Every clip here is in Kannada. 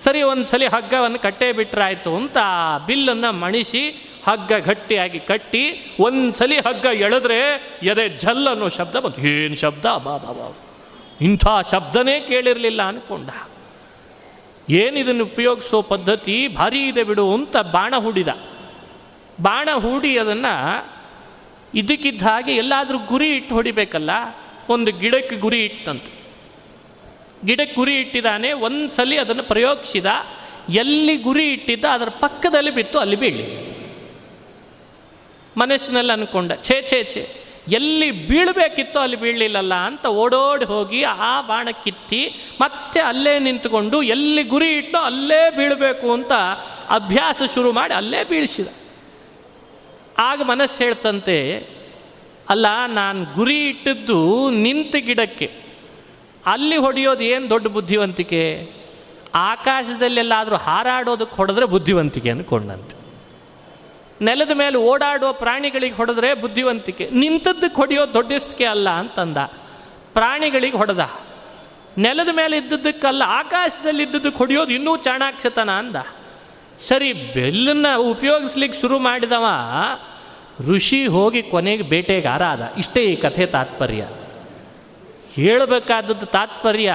ಸರಿ, ಒಂದು ಸಲ ಹಗ್ಗವನ್ನು ಕಟ್ಟೇ ಬಿಟ್ರಾಯ್ತು ಅಂತ ಬಿಲ್ಲನ್ನು ಮಣಿಸಿ ಹಗ್ಗ ಗಟ್ಟಿಯಾಗಿ ಕಟ್ಟಿ ಒಂದು ಸಲ ಹಗ್ಗ ಎಳೆದ್ರೆ ಎದೆ ಝಲ್ ಅನ್ನೋ ಶಬ್ದ ಬಂತು. ಏನು ಶಬ್ದ? ಬಾ ಬಾ ಬಾ ಇಂಥ ಶಬ್ದನೇ ಕೇಳಿರಲಿಲ್ಲ ಅಂದ್ಕೊಂಡ ಏನಿದನ್ನು ಉಪಯೋಗಿಸೋ ಪದ್ಧತಿ? ಭಾರಿ ಇದೆ ಬಿಡು ಅಂತ ಬಾಣ ಹೂಡಿದ. ಬಾಣ ಹೂಡಿ ಅದನ್ನು ಇದಕ್ಕಿದ್ದ ಹಾಗೆ ಎಲ್ಲಾದರೂ ಗುರಿ ಇಟ್ಟು ಹೊಡಿಬೇಕಲ್ಲ? ಒಂದು ಗಿಡಕ್ಕೆ ಗುರಿ ಇಟ್ಟಂತೆ. ಗಿಡಕ್ಕೆ ಗುರಿ ಇಟ್ಟಿದ್ದಾನೆ ಒಂದು ಸಲ ಅದನ್ನು ಪ್ರಯೋಗಿಸಿದ, ಎಲ್ಲಿ ಗುರಿ ಇಟ್ಟಿದ್ದ ಅದರ ಪಕ್ಕದಲ್ಲಿ ಬಿತ್ತು, ಅಲ್ಲಿ ಬೀಳಿ. ಮನಸ್ಸಿನಲ್ಲಿ ಅನ್ಕೊಂಡ, ಛೇ ಛೇ ಛೇ, ಎಲ್ಲಿ ಬೀಳಬೇಕಿತ್ತೋ ಅಲ್ಲಿ ಬೀಳಲಿಲ್ಲಲ್ಲ ಅಂತ ಓಡೋಡಿ ಹೋಗಿ ಆ ಬಾಣ ಕಿತ್ತಿ, ಮತ್ತೆ ಅಲ್ಲೇ ನಿಂತುಕೊಂಡು ಎಲ್ಲಿ ಗುರಿ ಇಟ್ಟೋ ಅಲ್ಲೇ ಬೀಳಬೇಕು ಅಂತ ಅಭ್ಯಾಸ ಶುರು ಮಾಡಿ ಅಲ್ಲೇ ಬೀಳಿಸಿದ. ಆಗ ಮನಸ್ಸು ಹೇಳ್ತಂತೆ, ಅಲ್ಲ, ನಾನು ಗುರಿ ಇಟ್ಟಿದ್ದು ನಿಂತ ಗಿಡಕ್ಕೆ. ಅಲ್ಲಿ ಹೊಡೆಯೋದು ಏನು ದೊಡ್ಡ ಬುದ್ಧಿವಂತಿಕೆ? ಆಕಾಶದಲ್ಲೆಲ್ಲಾದರೂ ಹಾರಾಡೋದಕ್ಕೆ ಹೊಡೆದ್ರೆ ಬುದ್ಧಿವಂತಿಕೆ ಅಂದ್ಕೊಂಡಂತೆ ನೆಲದ ಮೇಲೆ ಓಡಾಡುವ ಪ್ರಾಣಿಗಳಿಗೆ ಹೊಡೆದ್ರೆ ಬುದ್ಧಿವಂತಿಕೆ. ನಿಂತದ್ದಕ್ಕೆ ಹೊಡೆಯೋದು ದೊಡ್ಡಸ್ತಿಕೆ ಅಲ್ಲ ಅಂತಂದ. ಪ್ರಾಣಿಗಳಿಗೆ ಹೊಡೆದ. ನೆಲದ ಮೇಲೆ ಇದ್ದದ್ದಕ್ಕಲ್ಲ ಆಕಾಶದಲ್ಲಿ ಇದ್ದದ್ದಕ್ಕೆ ಹೊಡೆಯೋದು ಇನ್ನೂ ಚಾಣಾಕ್ಷತನ ಅಂದ. ಸರಿ, ಬೆಲ್ಲನ್ನು ಉಪಯೋಗಿಸ್ಲಿಕ್ಕೆ ಶುರು ಮಾಡಿದವ ಋಷಿ ಹೋಗಿ ಕೊನೆಗೆ ಬೇಟೆಗಾರ ಆದ. ಇಷ್ಟೇ ಈ ಕಥೆ ತಾತ್ಪರ್ಯ. ಹೇಳಬೇಕಾದದ್ದು ತಾತ್ಪರ್ಯ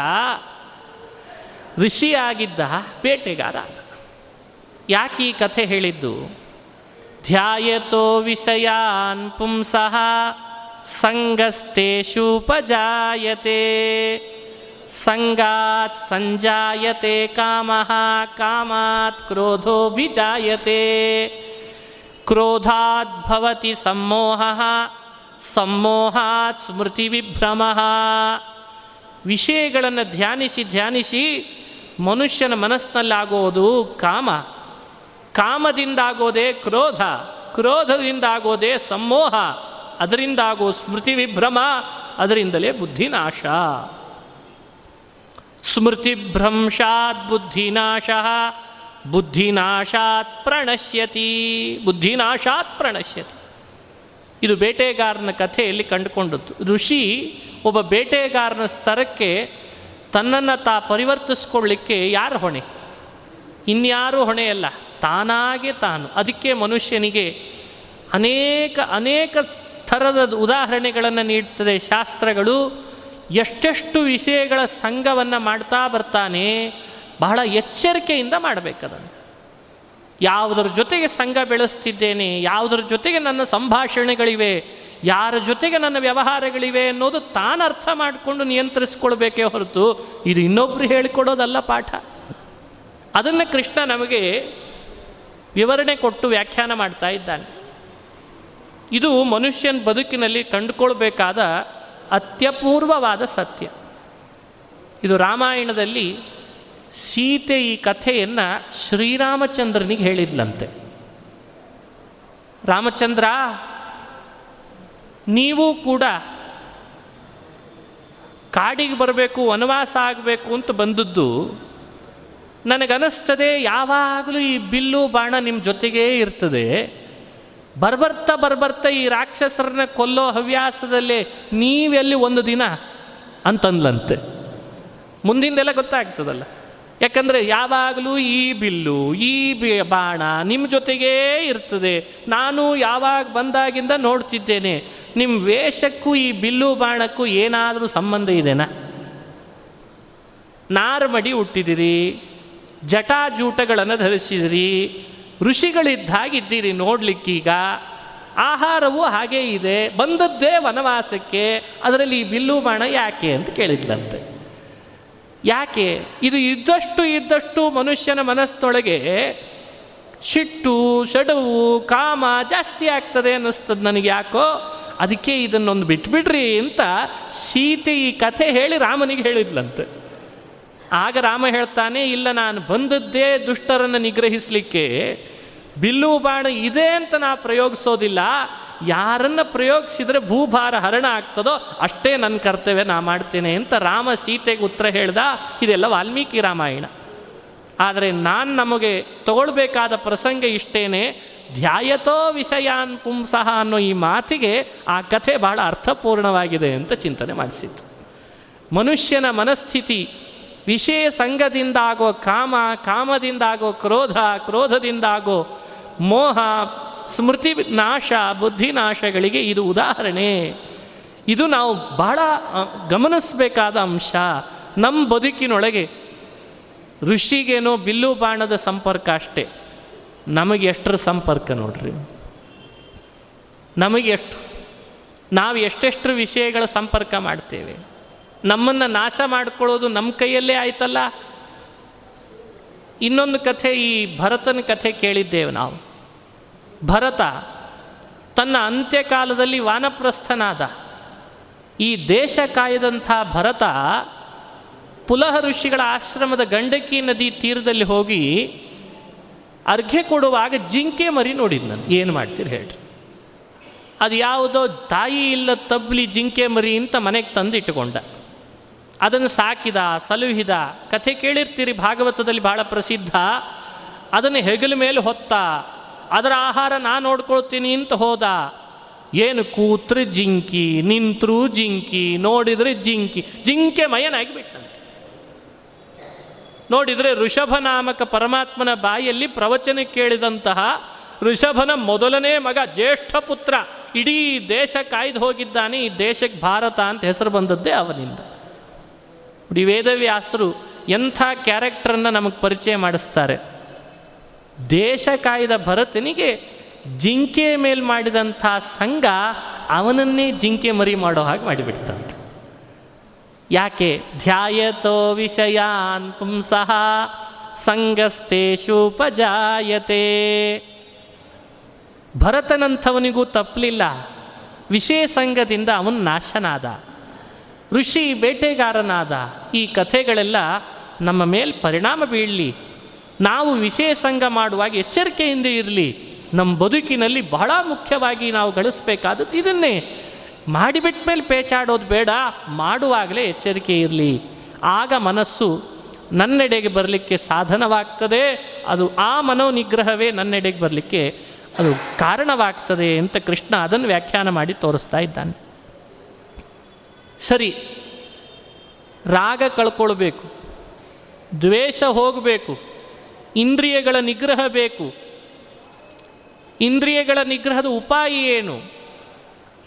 ಋಷಿಯಾಗಿದ್ದ ಬೇಟೆಗಾರ ಯಾಕೆ ಈ ಕಥೆ ಹೇಳಿದ್ದು? ಧ್ಯಾಯತೋ ವಿಷಯಾನ್ ಪುಂಸಃ ಸಂಗಸ್ತೇಶೂಪಜಾಯತೆ ಸಂಗಾತ್ ಸಂಜಾಯತೆ ಕಾಮಃ ಕಾಮಾತ್ ಕ್ರೋಧೋ ಕ್ರೋಧೋಭಿಜಾಯತೆ ಕ್ರೋಧಾತ್ ಭವತಿ ಸಮ್ಮೋಹಾತ್ ಸ್ಮೃತಿ ವಿಭ್ರಮಃ ವಿಷಯಗಳನ್ನು ಧ್ಯಾನಿಸಿ ಧ್ಯಾನಿಸಿ ಮನುಷ್ಯನ ಮನಸ್ಸಿನಲ್ಲಾಗೋದು ಕಾಮ. ಕಾಮದಿಂದಾಗೋದೇ ಕ್ರೋಧ, ಕ್ರೋಧದಿಂದಾಗೋದೇ ಸಮ್ಮೋಹ, ಅದರಿಂದಾಗೋ ಸ್ಮೃತಿ ವಿಭ್ರಮ ಅದರಿಂದಲೇ ಬುದ್ಧಿನಾಶ. ಸ್ಮೃತಿಭ್ರಂಶಾತ್ ಬುದ್ಧಿನಾಶ, ಬುದ್ಧಿನಾಶಾತ್ ಪ್ರಣಶ್ಯತಿ ಬುದ್ಧಿನಾಶಾತ್ ಪ್ರಣಶ್ಯತಿ. ಇದು ಬೇಟೆಗಾರನ ಕಥೆಯಲ್ಲಿ ಕಂಡುಕೊಂಡದ್ದು. ಋಷಿ ಒಬ್ಬ ಬೇಟೆಗಾರನ ಸ್ತರಕ್ಕೆ ತನ್ನನ್ನು ತಾ ಪರಿವರ್ತಿಸ್ಕೊಳ್ಳಿಕ್ಕೆ ಯಾರು ಹೊಣೆ? ಇನ್ಯಾರೂ ಹೊಣೆಯಲ್ಲ, ತಾನಾಗೆ ತಾನು. ಅದಕ್ಕೆ ಮನುಷ್ಯನಿಗೆ ಅನೇಕ ಅನೇಕ ಸ್ತರದ ಉದಾಹರಣೆಗಳನ್ನು ನೀಡ್ತದೆ. ಶಾಸ್ತ್ರಗಳು ಎಷ್ಟೆಷ್ಟು ವಿಷಯಗಳ ಸಂಘವನ್ನು ಮಾಡ್ತಾ ಬರ್ತಾನೆ, ಬಹಳ ಎಚ್ಚರಿಕೆಯಿಂದ ಮಾಡಬೇಕದನ್ನು. ಯಾವುದರ ಜೊತೆಗೆ ಸಂಘ ಬೆಳೆಸ್ತಿದ್ದೇನೆ, ಯಾವುದರ ಜೊತೆಗೆ ನನ್ನ ಸಂಭಾಷಣೆಗಳಿವೆ, ಯಾರ ಜೊತೆಗೆ ನನ್ನ ವ್ಯವಹಾರಗಳಿವೆ ಅನ್ನೋದು ತಾನು ಅರ್ಥ ಮಾಡಿಕೊಂಡು ನಿಯಂತ್ರಿಸ್ಕೊಳ್ಬೇಕೇ ಹೊರತು ಇದು ಇನ್ನೊಬ್ರು ಹೇಳಿಕೊಡೋದಲ್ಲ ಪಾಠ. ಅದನ್ನು ಕೃಷ್ಣ ನಮಗೆ ವಿವರಣೆ ಕೊಟ್ಟು ವ್ಯಾಖ್ಯಾನ ಮಾಡ್ತಾ ಇದ್ದಾನೆ. ಇದು ಮನುಷ್ಯನ ಬದುಕಿನಲ್ಲಿ ಕಂಡುಕೊಳ್ಬೇಕಾದ ಅತ್ಯಪೂರ್ವವಾದ ಸತ್ಯ. ಇದು ರಾಮಾಯಣದಲ್ಲಿ ಸೀತೆ ಈ ಕಥೆಯನ್ನು ಶ್ರೀರಾಮಚಂದ್ರನಿಗೆ ಹೇಳಿದ್ಲಂತೆ. ರಾಮಚಂದ್ರ, ನೀವು ಕೂಡ ಕಾಡಿಗೆ ಬರಬೇಕು, ವನವಾಸ ಆಗಬೇಕು ಅಂತ ಬಂದದ್ದು ನನಗನ್ನಿಸ್ತದೆ ಯಾವಾಗಲೂ ಈ ಬಿಲ್ಲು ಬಾಣ ನಿಮ್ಮ ಜೊತೆಗೇ ಇರ್ತದೆ. ಬರ್ಬರ್ತಾ ಬರ್ಬರ್ತಾ ಈ ರಾಕ್ಷಸರನ್ನ ಕೊಲ್ಲೋ ಹವ್ಯಾಸದಲ್ಲಿ ನೀವೆಲ್ಲಿ ಒಂದು ದಿನ ಅಂತಂದ್ಲಂತೆ. ಮುಂದಿಂದೆಲ್ಲ ಗೊತ್ತಾಗ್ತದಲ್ಲ. ಯಾಕಂದರೆ ಯಾವಾಗಲೂ ಈ ಬಿಲ್ಲು, ಈ ಬಿ ಬಾಣ ನಿಮ್ಮ ಜೊತೆಗೇ ಇರ್ತದೆ. ನಾನು ಯಾವಾಗ ಬಂದಾಗಿಂದ ನೋಡ್ತಿದ್ದೇನೆ. ನಿಮ್ಮ ವೇಷಕ್ಕೂ ಈ ಬಿಲ್ಲು ಬಾಣಕ್ಕೂ ಏನಾದರೂ ಸಂಬಂಧ ಇದೆನಾ? ನಾರ್ಮಡಿ ಹುಟ್ಟಿದಿರಿ, ಜಟಾಜೂಟಗಳನ್ನು ಧರಿಸಿದಿರಿ, ಋಷಿಗಳಿದ್ದಾಗಿದ್ದೀರಿ ನೋಡಲಿಕ್ಕೀಗ. ಆಹಾರವೂ ಹಾಗೇ ಇದೆ. ಬಂದದ್ದೇ ವನವಾಸಕ್ಕೆ, ಅದರಲ್ಲಿ ಈ ಬಿಲ್ಲು ಬಾಣ ಯಾಕೆ ಅಂತ ಕೇಳಿದ್ಲಂತೆ. ಯಾಕೆ? ಇದು ಇದ್ದಷ್ಟು ಇದ್ದಷ್ಟು ಮನುಷ್ಯನ ಮನಸ್ಸೊಳಗೆ ಸಿಟ್ಟು, ಸಡವು, ಕಾಮ ಜಾಸ್ತಿ ಆಗ್ತದೆ ಅನ್ನಿಸ್ತದೆ ನನಗೆ ಯಾಕೋ? ಅದಕ್ಕೆ ಇದನ್ನೊಂದು ಬಿಟ್ಬಿಡ್ರಿ ಅಂತ ಸೀತೆ ಈ ಕಥೆ ಹೇಳಿ ರಾಮನಿಗೆ ಹೇಳಿದ್ಲಂತೆ. ಆಗ ರಾಮ ಹೇಳ್ತಾನೆ, ಇಲ್ಲ ನಾನು ಬಂದದ್ದೇ ದುಷ್ಟರನ್ನು ನಿಗ್ರಹಿಸಲಿಕ್ಕೆ ಬಿಲ್ಲು ಬಾಣ ಇದೆ ಅಂತ ನಾ ಪ್ರಯೋಗಿಸೋದಿಲ್ಲ. ಯಾರನ್ನ ಪ್ರಯೋಗಿಸಿದ್ರೆ ಭೂಭಾರ ಹರಣ ಆಗ್ತದೋ ಅಷ್ಟೇ ನನ್ನ ಕರ್ತವ್ಯ ನಾ ಮಾಡ್ತೇನೆ ಅಂತ ರಾಮ ಸೀತೆಗೆ ಉತ್ತರ ಹೇಳ್ದ, ಇದೆಲ್ಲ ವಾಲ್ಮೀಕಿ ರಾಮಾಯಣ. ಆದರೆ ನಾನು ನಮಗೆ ತಗೊಳ್ಬೇಕಾದ ಪ್ರಸಂಗ ಇಷ್ಟೇನೆ, ಧ್ಯಾಯತೋ ವಿಷಯಾನ್ ಪುಂಸಃ ಅನ್ನೋ ಈ ಮಾತಿಗೆ ಆ ಕಥೆ ಬಹಳ ಅರ್ಥಪೂರ್ಣವಾಗಿದೆ ಅಂತ ಚಿಂತನೆ ಮಾಡಿಸಿತ್ತು. ಮನುಷ್ಯನ ಮನಸ್ಥಿತಿ ವಿಷಯ ಸಂಘದಿಂದಾಗೋ ಕಾಮ ಕಾಮದಿಂದ ಆಗೋ ಕ್ರೋಧ ಕ್ರೋಧದಿಂದ ಆಗೋ ಮೋಹ ಸ್ಮೃತಿ ನಾಶ ಬುದ್ಧಿ ನಾಶಗಳಿಗೆ ಇದು ಉದಾಹರಣೆ. ಇದು ನಾವು ಬಹಳ ಗಮನಿಸಬೇಕಾದ ಅಂಶ. ನಮ್ಮ ಬದುಕಿನೊಳಗೆ ಋಷಿಗೇನೋ ಬಿಲ್ಲು ಬಾಣದ ಸಂಪರ್ಕ ಅಷ್ಟೇ. ನಮಗೆ ಎಷ್ಟರ ಸಂಪರ್ಕ ನೋಡ್ರಿ. ನಮಗೆ ಎಷ್ಟು, ನಾವು ಎಷ್ಟೆಷ್ಟು ವಿಷಯಗಳ ಸಂಪರ್ಕ ಮಾಡ್ತೇವೆ. ನಮ್ಮನ್ನು ನಾಶ ಮಾಡಿಕೊಳ್ಳೋದು ನಮ್ಮ ಕೈಯಲ್ಲೇ ಆಯ್ತಲ್ಲ? ಇನ್ನೊಂದು ಕಥೆ, ಈ ಭರತನ ಕಥೆ ಕೇಳಿದ್ದೇವೆ ನಾವು. ಭರತ ತನ್ನ ಅಂತ್ಯಕಾಲದಲ್ಲಿ ವಾನಪ್ರಸ್ಥನಾದ. ಈ ದೇಶ ಕಾಯದಂಥ ಭರತ ಪುಲಹ ಋಷಿಗಳ ಆಶ್ರಮದ ಗಂಡಕಿ ನದಿ ತೀರದಲ್ಲಿ ಹೋಗಿ ಅರ್ಘ್ಯ ಕೊಡುವಾಗ ಜಿಂಕೆ ಮರಿ ನೋಡಿದ್ ನಾನು. ಏನು ಮಾಡ್ತೀರಿ ಹೇಳ್ರಿ. ಅದು ಯಾವುದೋ ತಾಯಿ ಇಲ್ಲ ತಬ್ಲಿ ಜಿಂಕೆ ಮರಿ ಅಂತ ಮನೆಗೆ ತಂದು ಇಟ್ಟುಕೊಂಡ ಅದನ್ನು ಸಾಕಿದ, ಸಲುಹಿದ, ಕಥೆ ಕೇಳಿರ್ತೀರಿ, ಭಾಗವತದಲ್ಲಿ ಬಹಳ ಪ್ರಸಿದ್ಧ. ಅದನ್ನು ಹೆಗಲ ಮೇಲೆ ಹೊತ್ತ ಅದರ ಆಹಾರ ನಾ ನೋಡ್ಕೊಳ್ತೀನಿ ಅಂತ ಹೋದ. ಏನು ಕೂತ್ರೆ ಜಿಂಕಿ, ನಿಂತರು ಜಿಂಕಿ, ನೋಡಿದ್ರೆ ಜಿಂಕಿ. ಜಿಂಕೆ ಮಯನಾಗಿ ಬಿಟ್ಟಂತೆ ನೋಡಿದರೆ ಋಷಭ ನಾಮಕ ಪರಮಾತ್ಮನ ಬಾಯಲ್ಲಿ ಪ್ರವಚನ ಕೇಳಿದಂತಹ ಋಷಭನ ಮೊದಲನೇ ಮಗ, ಜ್ಯೇಷ್ಠ ಪುತ್ರ, ಇಡೀ ದೇಶ ಕಾಯ್ದು ಹೋಗಿದ್ದಾನೆ, ಈ ದೇಶಕ್ಕೆ ಭಾರತ ಅಂತ ಹೆಸರು ಬಂದದ್ದೇ ಅವನಿಂದ. ಇಡೀ ವೇದವ್ಯಾಸರು ಎಂಥ ಕ್ಯಾರೆಕ್ಟರನ್ನು ನಮಗೆ ಪರಿಚಯ ಮಾಡಿಸ್ತಾರೆ. ದೇಶ ಕಾಯ್ದ ಭರತನಿಗೆ ಜಿಂಕೆ ಮೇಲೆ ಮಾಡಿದಂಥ ಸಂಘ ಅವನನ್ನೇ ಜಿಂಕೆ ಮರಿ ಮಾಡೋ ಹಾಗೆ ಮಾಡಿಬಿಡ್ತಂತೆ. ಯಾಕೆ? ಧ್ಯಾಯತೋ ವಿಷಯಾನ್ ಪುಂಸಃ ಸಂಗಸ್ತೇಷುಪಜಾಯತೆ ಭರತನಂಥವನಿಗೂ ತಪ್ಪಲಿಲ್ಲ. ವಿಷಯ ಸಂಘದಿಂದ ಅವನು ನಾಶನಾದ. ಋಷಿ ಬೇಟೆಗಾರನಾದ. ಈ ಕಥೆಗಳೆಲ್ಲ ನಮ್ಮ ಮೇಲೆ ಪರಿಣಾಮ ಬೀಳಲಿ. ನಾವು ವಿಷಯ ಸಂಘ ಮಾಡುವಾಗ ಎಚ್ಚರಿಕೆಯಿಂದ ಇರಲಿ. ನಮ್ಮ ಬದುಕಿನಲ್ಲಿ ಬಹಳ ಮುಖ್ಯವಾಗಿ ನಾವು ಗಳಿಸ್ಬೇಕಾದದ್ದು ಇದನ್ನೇ. ಮಾಡಿಬಿಟ್ಟ ಮೇಲೆ ಪೇಚಾಡೋದು ಬೇಡ, ಮಾಡುವಾಗಲೇ ಎಚ್ಚರಿಕೆ ಇರಲಿ. ಆಗ ಮನಸ್ಸು ನನ್ನೆಡೆಗೆ ಬರಲಿಕ್ಕೆ ಸಾಧನವಾಗ್ತದೆ, ಅದು ಆ ಮನೋನಿಗ್ರಹವೇ ನನ್ನೆಡೆಗೆ ಬರಲಿಕ್ಕೆ ಅದು ಕಾರಣವಾಗ್ತದೆ ಅಂತ ಕೃಷ್ಣ ಅದನ್ನು ವ್ಯಾಖ್ಯಾನ ಮಾಡಿ ತೋರಿಸ್ತಾ ಇದ್ದಾನೆ. ಸರಿ, ರಾಗ ಕಳ್ಕೊಳ್ಬೇಕು, ದ್ವೇಷ ಹೋಗಬೇಕು ಇಂದ್ರಿಯಗಳ ನಿಗ್ರಹ ಬೇಕು. ಇಂದ್ರಿಯಗಳ ನಿಗ್ರಹದ ಉಪಾಯ ಏನು?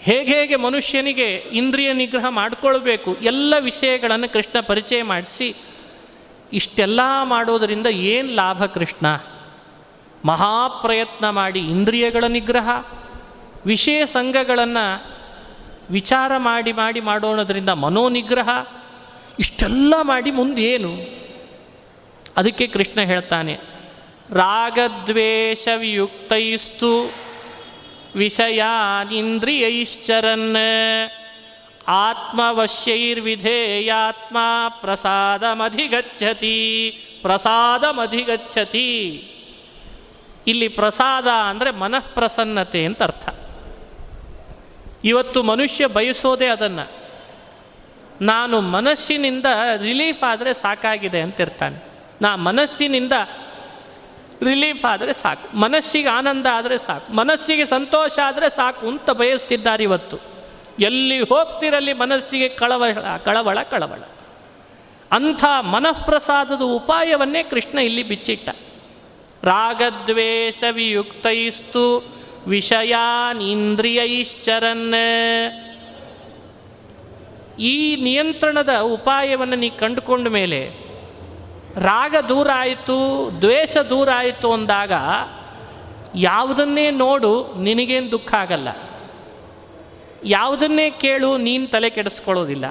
ಹೇಗೆ ಹೇಗೆ ಮನುಷ್ಯನಿಗೆ ಇಂದ್ರಿಯ ನಿಗ್ರಹ ಮಾಡಿಕೊಳ್ಬೇಕು? ಎಲ್ಲ ವಿಷಯಗಳನ್ನು ಕೃಷ್ಣ ಪರಿಚಯ ಮಾಡಿಸಿ, ಇಷ್ಟೆಲ್ಲ ಮಾಡೋದರಿಂದ ಏನು ಲಾಭ ಕೃಷ್ಣ? ಮಹಾಪ್ರಯತ್ನ ಮಾಡಿ ಇಂದ್ರಿಯಗಳ ನಿಗ್ರಹ, ವಿಷಯ ಸಂಘಗಳನ್ನು ವಿಚಾರ ಮಾಡಿ ಮಾಡಿ ಮಾಡೋಣದ್ರಿಂದ ಮನೋನಿಗ್ರಹ, ಇಷ್ಟೆಲ್ಲ ಮಾಡಿ ಮುಂದೇನು? ಅದಕ್ಕೆ ಕೃಷ್ಣ ಹೇಳ್ತಾನೆ ರಾಗದ್ವೇಷ ವಿಯುಕ್ತೈಸ್ತು ವಿಷಯಾನಿಂದ್ರಿಯೈಶ್ಚರನ್, ಆತ್ಮವಶ್ಯೈರ್ವಿಧೇಯಾತ್ಮ ಪ್ರಸಾದಮಧಿಗಚ್ಚತಿ ಪ್ರಸಾದಮಧಿಗಚ್ಚತಿ. ಇಲ್ಲಿ ಪ್ರಸಾದ ಅಂದರೆ ಮನಃಪ್ರಸನ್ನತೆ ಅಂತ ಅರ್ಥ. ಇವತ್ತು ಮನುಷ್ಯ ಬಯಸೋದೇ ಅದನ್ನು. ನಾನು ಮನಸ್ಸಿನಿಂದ ರಿಲೀಫ್ ಆದರೆ ಸಾಕಾಗಿದೆ ಅಂತಿರ್ತಾನೆ ನಾ ಮನಸ್ಸಿನಿಂದ ರಿಲೀಫ್ ಆದರೆ ಸಾಕು. ಮನಸ್ಸಿಗೆ ಆನಂದ ಆದರೆ ಸಾಕು. ಮನಸ್ಸಿಗೆ ಸಂತೋಷ ಆದರೆ ಸಾಕು ಅಂತ ಬಯಸ್ತಿದ್ದಾರೆ ಇವತ್ತು. ಎಲ್ಲಿ ಹೋಗ್ತಿರಲ್ಲಿ ಮನಸ್ಸಿಗೆ ಕಳವಳ ಕಳವಳ ಕಳವಳ. ಅಂಥ ಮನಃಪ್ರಸಾದದ ಉಪಾಯವನ್ನೇ ಕೃಷ್ಣ ಇಲ್ಲಿ ಬಿಚ್ಚಿಟ್ಟ. ರಾಗದ್ವೇಷ ವಿಯುಕ್ತೈಸ್ತು ವಿಷಯಾನ್ ಇಂದ್ರಿಯೈಶ್ಚರನ್ ಈ ನಿಯಂತ್ರಣದ ಉಪಾಯವನ್ನು ನೀ ಕಂಡುಕೊಂಡ ಮೇಲೆ ರಾಗ ದೂರ ಆಯಿತು, ದ್ವೇಷ ದೂರ ಆಯಿತು ಅಂದಾಗ ಯಾವುದನ್ನೇ ನೋಡು, ನಿನಗೇನು ದುಃಖ ಆಗಲ್ಲ. ಯಾವುದನ್ನೇ ಕೇಳು, ನೀನು ತಲೆ ಕೆಡಿಸ್ಕೊಳ್ಳೋದಿಲ್ಲ.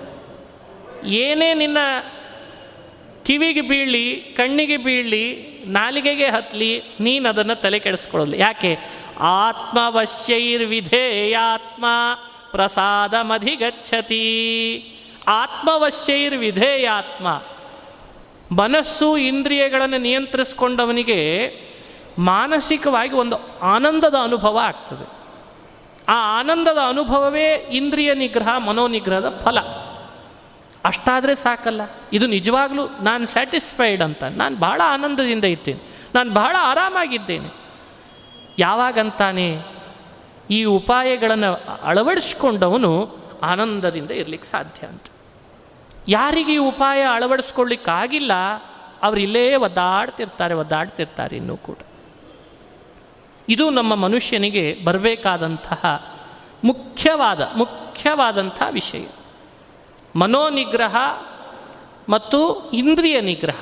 ಏನೇ ನಿನ್ನ ಕಿವಿಗೆ ಬೀಳಲಿ, ಕಣ್ಣಿಗೆ ಬೀಳಲಿ, ನಾಲಿಗೆಗೆ ಹತ್ತಲಿ ನೀನು ಅದನ್ನು ತಲೆ ಕೆಡಿಸ್ಕೊಳ್ಳೋದಿಲ್ಲ. ಯಾಕೆ? ಆತ್ಮವಶ್ಯೈರ್ವಿಧೇಯಾತ್ಮ ಪ್ರಸಾದಮಧಿಗಚ್ಚತಿ ಆತ್ಮವಶ್ಯೈರ್ವಿಧೇಯಾತ್ಮ ಮನಸ್ಸು ಇಂದ್ರಿಯಗಳನ್ನು ನಿಯಂತ್ರಿಸ್ಕೊಂಡವನಿಗೆ ಮಾನಸಿಕವಾಗಿ ಒಂದು ಆನಂದದ ಅನುಭವ ಆಗ್ತದೆ. ಆ ಆನಂದದ ಅನುಭವವೇ ಇಂದ್ರಿಯ ನಿಗ್ರಹ, ಮನೋನಿಗ್ರಹದ ಫಲ. ಅಷ್ಟಾದರೆ ಸಾಕಲ್ಲ. ಇದು ನಿಜವಾಗ್ಲೂ ನಾನು ಸ್ಯಾಟಿಸ್ಫೈಡ್ ಅಂತ, ನಾನು ಬಹಳ ಆನಂದದಿಂದ ಇದ್ದೇನೆ ನಾನು ಬಹಳ ಆರಾಮಾಗಿದ್ದೇನೆ. ಯಾವಾಗಂತಾನೆ ಈ ಉಪಾಯಗಳನ್ನು ಅಳವಡಿಸ್ಕೊಂಡವನು ಆನಂದದಿಂದ ಇರಲಿಕ್ಕೆ ಸಾಧ್ಯ ಅಂತ. ಯಾರಿಗೆ ಉಪಾಯ ಅಳವಡಿಸ್ಕೊಳ್ಳಿಕ್ಕಾಗಿಲ್ಲ, ಅವರು ಇಲ್ಲೇ ಒದ್ದಾಡ್ತಿರ್ತಾರೆ ಒದ್ದಾಡ್ತಿರ್ತಾರೆ ಇನ್ನೂ ಕೂಡ. ಇದು ನಮ್ಮ ಮನುಷ್ಯನಿಗೆ ಬರಬೇಕಾದಂತಹ ಮುಖ್ಯವಾದ, ಮುಖ್ಯವಾದಂಥ ವಿಷಯ. ಮನೋನಿಗ್ರಹ ಮತ್ತು ಇಂದ್ರಿಯ ನಿಗ್ರಹ.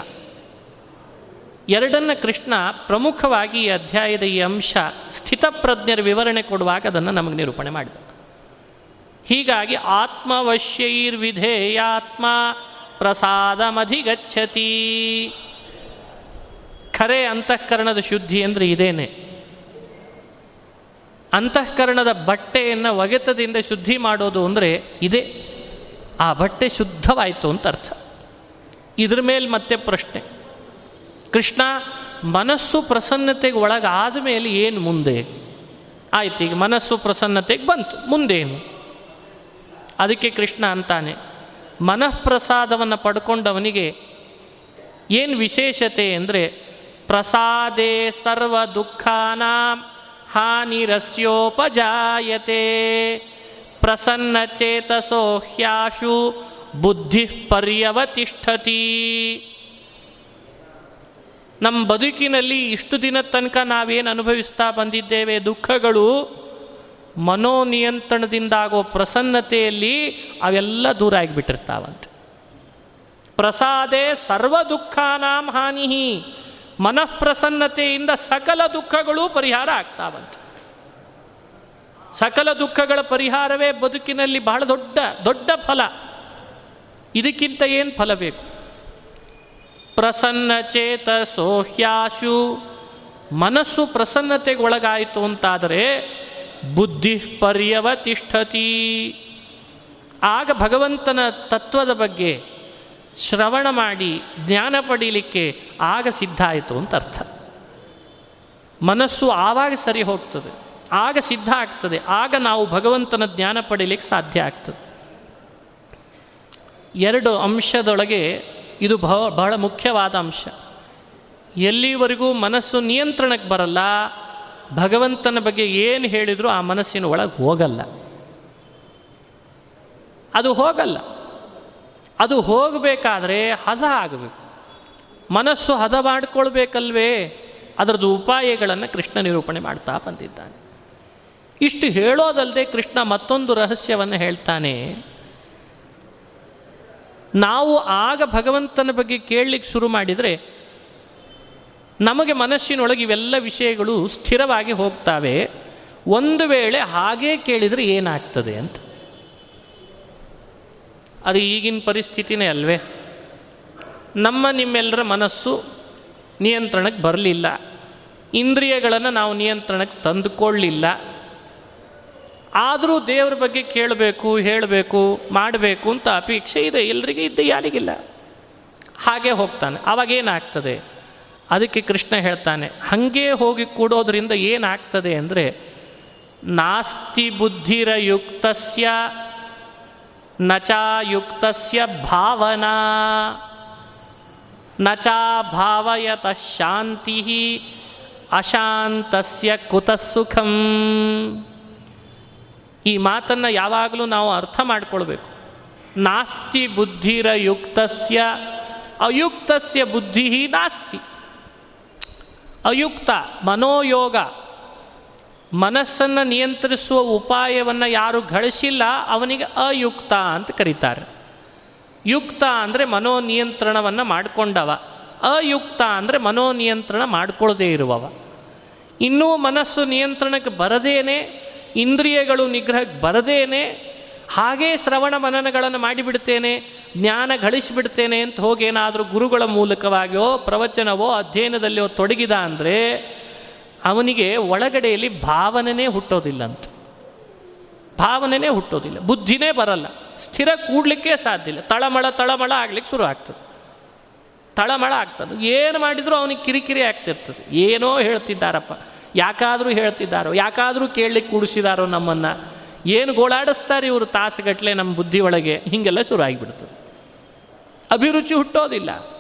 ಎರಡನ್ನ ಕೃಷ್ಣ ಪ್ರಮುಖವಾಗಿ ಈ ಅಧ್ಯಾಯದ ಈ ಅಂಶ ಸ್ಥಿತಪ್ರಜ್ಞರ ವಿವರಣೆ ಕೊಡುವಾಗ ಅದನ್ನು ನಮಗೆ ನಿರೂಪಣೆ ಮಾಡಿದ. ಹೀಗಾಗಿ ಆತ್ಮವಶ್ಯೈರ್ವಿಧೇಯಾತ್ಮ ಪ್ರಸಾದಮಧಿಗಚ್ಚತಿ ಖರೆ ಅಂತಃಕರಣದ ಶುದ್ಧಿ ಅಂದರೆ ಇದೇನೆ. ಅಂತಃಕರಣದ ಬಟ್ಟೆಯನ್ನು ಒಗೆತದಿಂದ ಶುದ್ಧಿ ಮಾಡೋದು ಅಂದರೆ ಇದೆ. ಆ ಬಟ್ಟೆ ಶುದ್ಧವಾಯಿತು ಅಂತ ಅರ್ಥ. ಇದ್ರ ಮೇಲೆ ಮತ್ತೆ ಪ್ರಶ್ನೆ. ಕೃಷ್ಣ, ಮನಸ್ಸು ಪ್ರಸನ್ನತೆಗೆ ಒಳಗಾದ ಮೇಲೆ ಏನು ಮುಂದೆ? ಆಯ್ತು, ಈಗ ಮನಸ್ಸು ಪ್ರಸನ್ನತೆಗೆ ಬಂತು. ಮುಂದೇನು? ಅದಕ್ಕೆ ಕೃಷ್ಣ ಅಂತಾನೆ, ಮನಃಪ್ರಸಾದವನ್ನು ಪಡ್ಕೊಂಡವನಿಗೆ ಏನು ವಿಶೇಷತೆ ಅಂದರೆ, ಪ್ರಸಾದೇ ಸರ್ವ ದುಃಖಾನ ಹಾನಿರಸ್ಯೋಪಜಾಯತೆ. ಪ್ರಸನ್ನ ಚೇತಸೋ ಹ್ಯಾಶು ಬುದ್ಧಿ ಪರ್ಯವತಿಷ್ಠತಿ. ನಮ್ಮ ಬದುಕಿನಲ್ಲಿ ಇಷ್ಟು ದಿನದ ತನಕ ನಾವೇನು ಅನುಭವಿಸ್ತಾ ಬಂದಿದ್ದೇವೆ, ದುಃಖಗಳು ಮನೋನಿಯಂತ್ರಣದಿಂದಾಗೋ ಪ್ರಸನ್ನತೆಯಲ್ಲಿ ಅವೆಲ್ಲ ದೂರ ಆಗಿಬಿಟ್ಟಿರ್ತಾವಂತೆ. ಪ್ರಸಾದೇ ಸರ್ವ ದುಃಖಾನಾಂ ಹಾನಿ ಮನಃಪ್ರಸನ್ನತೆಯಿಂದ ಸಕಲ ದುಃಖಗಳು ಪರಿಹಾರ ಆಗ್ತಾವಂತೆ. ಸಕಲ ದುಃಖಗಳ ಪರಿಹಾರವೇ ಬದುಕಿನಲ್ಲಿ ಬಹಳ ದೊಡ್ಡ ದೊಡ್ಡ ಫಲ. ಇದಕ್ಕಿಂತ ಏನು ಫಲ ಬೇಕು? ಪ್ರಸನ್ನ ಚೇತ ಸೋಹ್ಯಾಶು. ಮನಸ್ಸು ಪ್ರಸನ್ನತೆಗೆ ಒಳಗಾಯಿತು ಅಂತಾದರೆ ಬುದ್ಧಿ ಪರ್ಯವತಿಷ್ಠತಿ ಆಗ ಭಗವಂತನ ತತ್ವದ ಬಗ್ಗೆ ಶ್ರವಣ ಮಾಡಿ ಜ್ಞಾನ ಪಡೀಲಿಕ್ಕೆ ಆಗ ಸಿದ್ಧ ಆಯಿತು ಅಂತ ಅರ್ಥ. ಮನಸ್ಸು ಆವಾಗ ಸರಿ ಹೋಗ್ತದೆ, ಆಗ ಸಿದ್ಧ ಆಗ್ತದೆ, ಆಗ ನಾವು ಭಗವಂತನ ಜ್ಞಾನ ಪಡೀಲಿಕ್ಕೆ ಸಾಧ್ಯ ಆಗ್ತದೆ. ಎರಡು ಅಂಶದೊಳಗೆ ಇದು ಬಹ ಬಹಳ ಮುಖ್ಯವಾದ ಅಂಶ. ಎಲ್ಲಿವರೆಗೂ ಮನಸ್ಸು ನಿಯಂತ್ರಣಕ್ಕೆ ಬರಲ್ಲ ಭಗವಂತನ ಬಗ್ಗೆ ಏನು ಹೇಳಿದರೂ ಆ ಮನಸ್ಸಿನ ಒಳಗೆ ಹೋಗಲ್ಲ. ಅದು ಹೋಗಲ್ಲ. ಅದು ಹೋಗಬೇಕಾದ್ರೆ ಹದ ಆಗಬೇಕು. ಮನಸ್ಸು ಹದ ಮಾಡಿಕೊಳ್ಬೇಕಲ್ವೇ? ಅದರದ್ದು ಉಪಾಯಗಳನ್ನು ಕೃಷ್ಣ ನಿರೂಪಣೆ ಮಾಡ್ತಾ ಬಂದಿದ್ದಾನೆ. ಇಷ್ಟು ಹೇಳೋದಲ್ಲದೆ ಕೃಷ್ಣ ಮತ್ತೊಂದು ರಹಸ್ಯವನ್ನು ಹೇಳ್ತಾನೆ. ನಾವು ಆಗ ಭಗವಂತನ ಬಗ್ಗೆ ಕೇಳಲಿಕ್ಕೆ ಶುರು ಮಾಡಿದರೆ ನಮಗೆ ಮನಸ್ಸಿನೊಳಗೆ ಇವೆಲ್ಲ ವಿಷಯಗಳು ಸ್ಥಿರವಾಗಿ ಹೋಗ್ತಾವೆ. ಒಂದು ವೇಳೆ ಹಾಗೇ ಕೇಳಿದರೆ ಏನಾಗ್ತದೆ ಅಂತ. ಅದು ಈಗಿನ ಪರಿಸ್ಥಿತಿನೇ ಅಲ್ವೇ? ನಮ್ಮ ನಿಮ್ಮೆಲ್ಲರ ಮನಸ್ಸು ನಿಯಂತ್ರಣಕ್ಕೆ ಬರಲಿಲ್ಲ. ಇಂದ್ರಿಯಗಳನ್ನು ನಾವು ನಿಯಂತ್ರಣಕ್ಕೆ ತಂದುಕೊಳ್ಳಿಲ್ಲ. ಆದರೂ ದೇವ್ರ ಬಗ್ಗೆ ಕೇಳಬೇಕು, ಹೇಳಬೇಕು, ಮಾಡಬೇಕು ಅಂತ ಅಪೇಕ್ಷೆ ಇದೆ. ಎಲ್ರಿಗೆ ಇದ್ದ ಯಾರಿಗಿಲ್ಲ. ಹಾಗೆ ಹೋಗ್ತಾನೆ. ಅವಾಗೇನಾಗ್ತದೆ ಅದಕ್ಕೆ ಕೃಷ್ಣ ಹೇಳ್ತಾನೆ, ಹಾಗೆ ಹೋಗಿ ಕೂಡೋದ್ರಿಂದ ಏನಾಗ್ತದೆ ಅಂದರೆ, ನಾಸ್ತಿ ಬುದ್ಧಿರ ಬುದ್ಧಿರಯುಕ್ತಸ್ಯ ನಚಾಯುಕ್ತಸ್ಯ ಭಾವನಾ, ನಚಾ ಭಾವಯತ ಶಾಂತಿ ಅಶಾಂತಸ್ಯ ಕುತಃ ಸುಖಂ ಈ ಮಾತನ್ನು ಯಾವಾಗಲೂ ನಾವು ಅರ್ಥ ಮಾಡಿಕೊಳ್ಬೇಕು. ನಾಸ್ತಿ ಬುದ್ಧಿರ ಯುಕ್ತಸ್ಯ ಅಯುಕ್ತಸ್ಯ ಬುದ್ಧಿ ನಾಸ್ತಿ. ಅಯುಕ್ತ ಮನೋಯೋಗ. ಮನಸ್ಸನ್ನು ನಿಯಂತ್ರಿಸುವ ಉಪಾಯವನ್ನು ಯಾರು ಗಳಿಸಿಲ್ಲ ಅವನಿಗೆ ಅಯುಕ್ತ ಅಂತ ಕರೀತಾರೆ. ಯುಕ್ತ ಅಂದರೆ ಮನೋನಿಯಂತ್ರಣವನ್ನು ಮಾಡಿಕೊಂಡವ. ಅಯುಕ್ತ ಅಂದರೆ ಮನೋನಿಯಂತ್ರಣ ಮಾಡಿಕೊಳ್ಳದೇ ಇರುವವ. ಇನ್ನೂ ಮನಸ್ಸು ನಿಯಂತ್ರಣಕ್ಕೆ ಬರದೇನೆ, ಇಂದ್ರಿಯಗಳು ನಿಗ್ರಹಕ್ಕೆ ಬರದೇನೆ ಹಾಗೇ ಶ್ರವಣ ಮನನಗಳನ್ನು ಮಾಡಿಬಿಡ್ತೇನೆ ಜ್ಞಾನ ಗಳಿಸಿಬಿಡ್ತೇನೆ ಅಂತ ಹೋಗೇನಾದರೂ ಗುರುಗಳ ಮೂಲಕವಾಗಿಯೋ ಪ್ರವಚನವೋ ಅಧ್ಯಯನದಲ್ಲಿಯೋ ತೊಡಗಿದ ಅಂದರೆ ಅವನಿಗೆ ಒಳಗಡೆಯಲ್ಲಿ ಭಾವನೆನೇ ಹುಟ್ಟೋದಿಲ್ಲ ಅಂತ ಭಾವನೆನೇ ಹುಟ್ಟೋದಿಲ್ಲ, ಬುದ್ಧಿನೇ ಬರಲ್ಲ, ಸ್ಥಿರ ಕೂಡಲಿಕ್ಕೆ ಸಾಧ್ಯ ಇಲ್ಲ. ತಳಮಳ ತಳಮಳ ಆಗ್ಲಿಕ್ಕೆ ಶುರು ಆಗ್ತದೆ. ತಳಮಳ ಆಗ್ತದೆ. ಏನು ಮಾಡಿದರೂ ಅವನಿಗೆ ಕಿರಿಕಿರಿ ಆಗ್ತಿರ್ತದೆ. ಏನೋ ಹೇಳ್ತಿದ್ದಾರಪ್ಪ, ಯಾಕಾದರೂ ಹೇಳ್ತಿದ್ದಾರೋ, ಯಾಕಾದರೂ ಕೇಳಲಿಕ್ಕೆ ಕೂಡಿಸಿದಾರೋ ನಮ್ಮನ್ನು. ಏನು ಗೋಳಾಡಿಸ್ತಾರೆ ಇವರು ತಾಸುಗಟ್ಟಲೆ ನಮ್ಮ ಬುದ್ಧಿ ಒಳಗೆ, ಹೀಗೆಲ್ಲ ಶುರು ಆಗಿಬಿಡ್ತದೆ ಅಭಿರುಚಿ ಹುಟ್ಟೋದಿಲ್ಲ.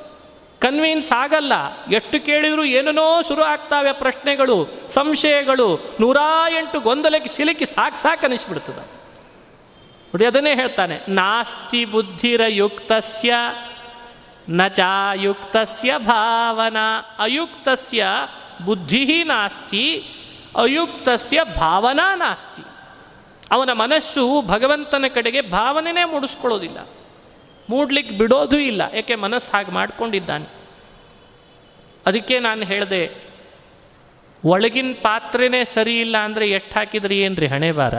ಕನ್ವಿನ್ಸ್ ಆಗಲ್ಲ. ಎಷ್ಟು ಕೇಳಿದರೂ ಏನೇನೋ ಶುರು ಆಗ್ತಾವೆ ಪ್ರಶ್ನೆಗಳು, ಸಂಶಯಗಳು ನೂರಾ ಎಂಟು ಗೊಂದಲಕ್ಕೆ ಸಿಲುಕಿ ಸಾಕು ಸಾಕು ಅನಿಸ್ಬಿಡ್ತದೆ. ನೋಡಿ, ಅದನ್ನೇ ಹೇಳ್ತಾನೆ, ನಾಸ್ತಿ ಬುದ್ಧಿರಯುಕ್ತಸ್ಯ ನ ಚಾಯುಕ್ತಸ್ಯ ಭಾವನಾ. ಅಯುಕ್ತಸ್ಯ ಬುದ್ಧಿ ನಾಸ್ತಿ, ಅಯುಕ್ತಸ್ಯ ಭಾವನಾ ನಾಸ್ತಿ. ಅವನ ಮನಸ್ಸು ಭಗವಂತನ ಕಡೆಗೆ ಭಾವನೆನೇ ಮೂಡಿಸ್ಕೊಳ್ಳೋದಿಲ್ಲ. ಮೂಡ್ಲಿಕ್ಕೆ ಬಿಡೋದೂ ಇಲ್ಲ. ಯಾಕೆ ಮನಸ್ಸು ಹಾಗೆ ಮಾಡ್ಕೊಂಡಿದ್ದಾನೆ. ಅದಕ್ಕೆ ನಾನು ಹೇಳಿದೆ, ಒಳಗಿನ ಪಾತ್ರೆನೇ ಸರಿ ಇಲ್ಲ ಅಂದರೆ ಎಷ್ಟು ಹಾಕಿದ್ರಿ ಏನ್ರಿ ಹಣೆ ಬಾರ